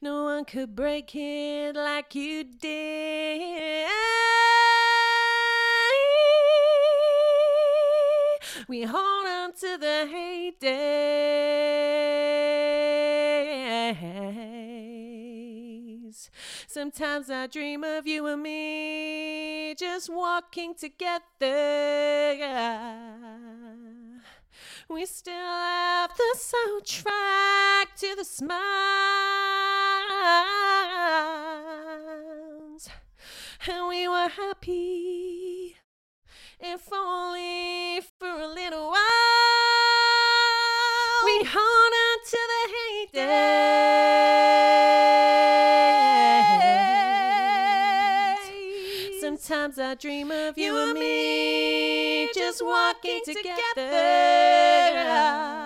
No one could break it like you did. We hold on to the heydays. Sometimes I dream of you and me just walking together. We still have the soundtrack to the smiles. And we were happy, if only for a little while. We oh. hold on to the heydays. Sometimes I dream of you, and me just walking together.